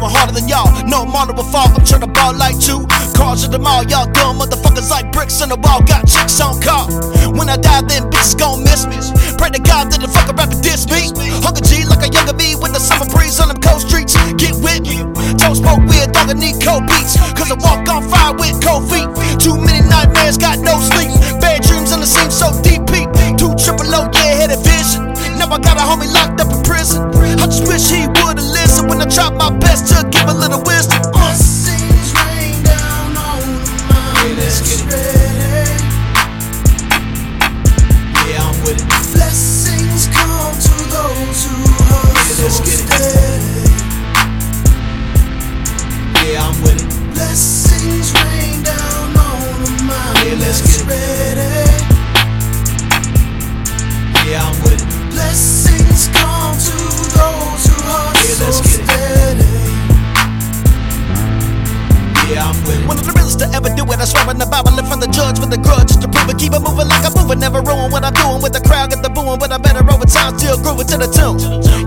going harder than y'all. No model will fall, I'm trying to ball like two. Cars at the mall, y'all dumb motherfuckers like bricks in the wall. Got chicks on call. When I die, then bitches gon' miss me. Pray to God that the fucking rapper diss me. Hunger G like a younger me with the summer breeze on them cold streets. Get with me. Don't smoke weird, dog, I need cold ever do. I swear on the Bible, live from the judge with the grudge to prove it. Keep it moving like I'm moving, never ruin what I'm doing with the crowd. Get the booing, but I'm better over time, still grooving to the tune.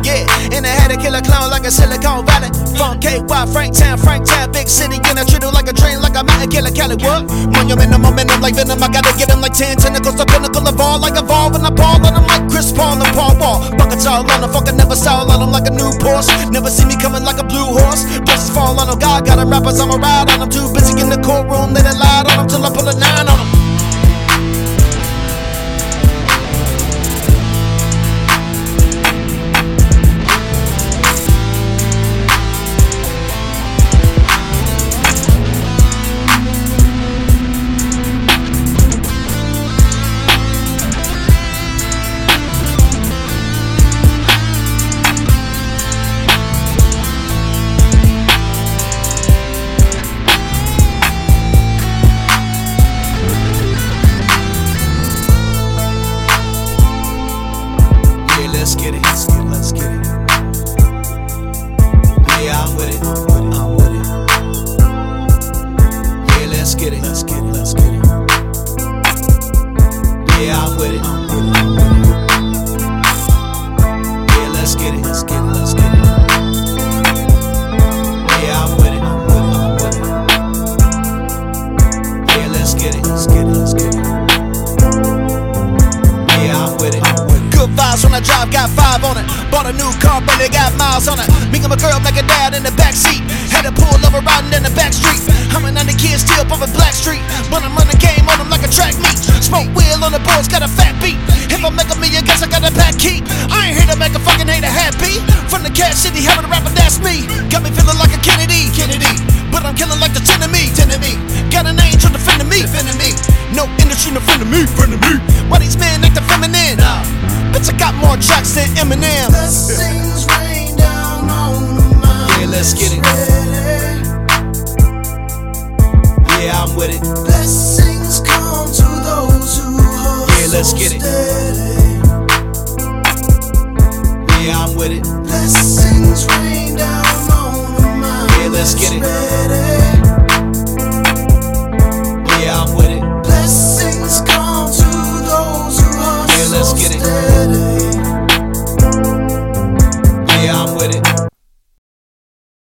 Yeah, and I had to kill a clown like a Silicon Valley. From KY, Franktown, Franktown, big city, and I treat it like a dream, like I'm at a killer Cali. What? Monument, momentum like venom. I gotta get him like 10 tentacles, the pinnacle of all, like evolve, and I ball on him like Chris Paul and Paul Buckets all on him, fucking never stall on him like a new Porsche. Never see me coming like a blue horse. Blessings fall on him, God got him rappers, I'ma ride on him. Too busy in the courtroom, they done lied on him till I pull a got five on it. Bought a new car, but it got miles on it. Me and my girl make a dad in the back seat. Had to pull over riding in the back street. I'm an under kid still pumping black street. But I'm running game on them like a track meet. Spokewheel on the boards, got a fat beat. If I make a million, guess I got a back keep. I ain't here to make a fucking hater happy. From the cash city, having a let's get it. Yeah, I'm with it. Blessings come to those who Yeah, let's get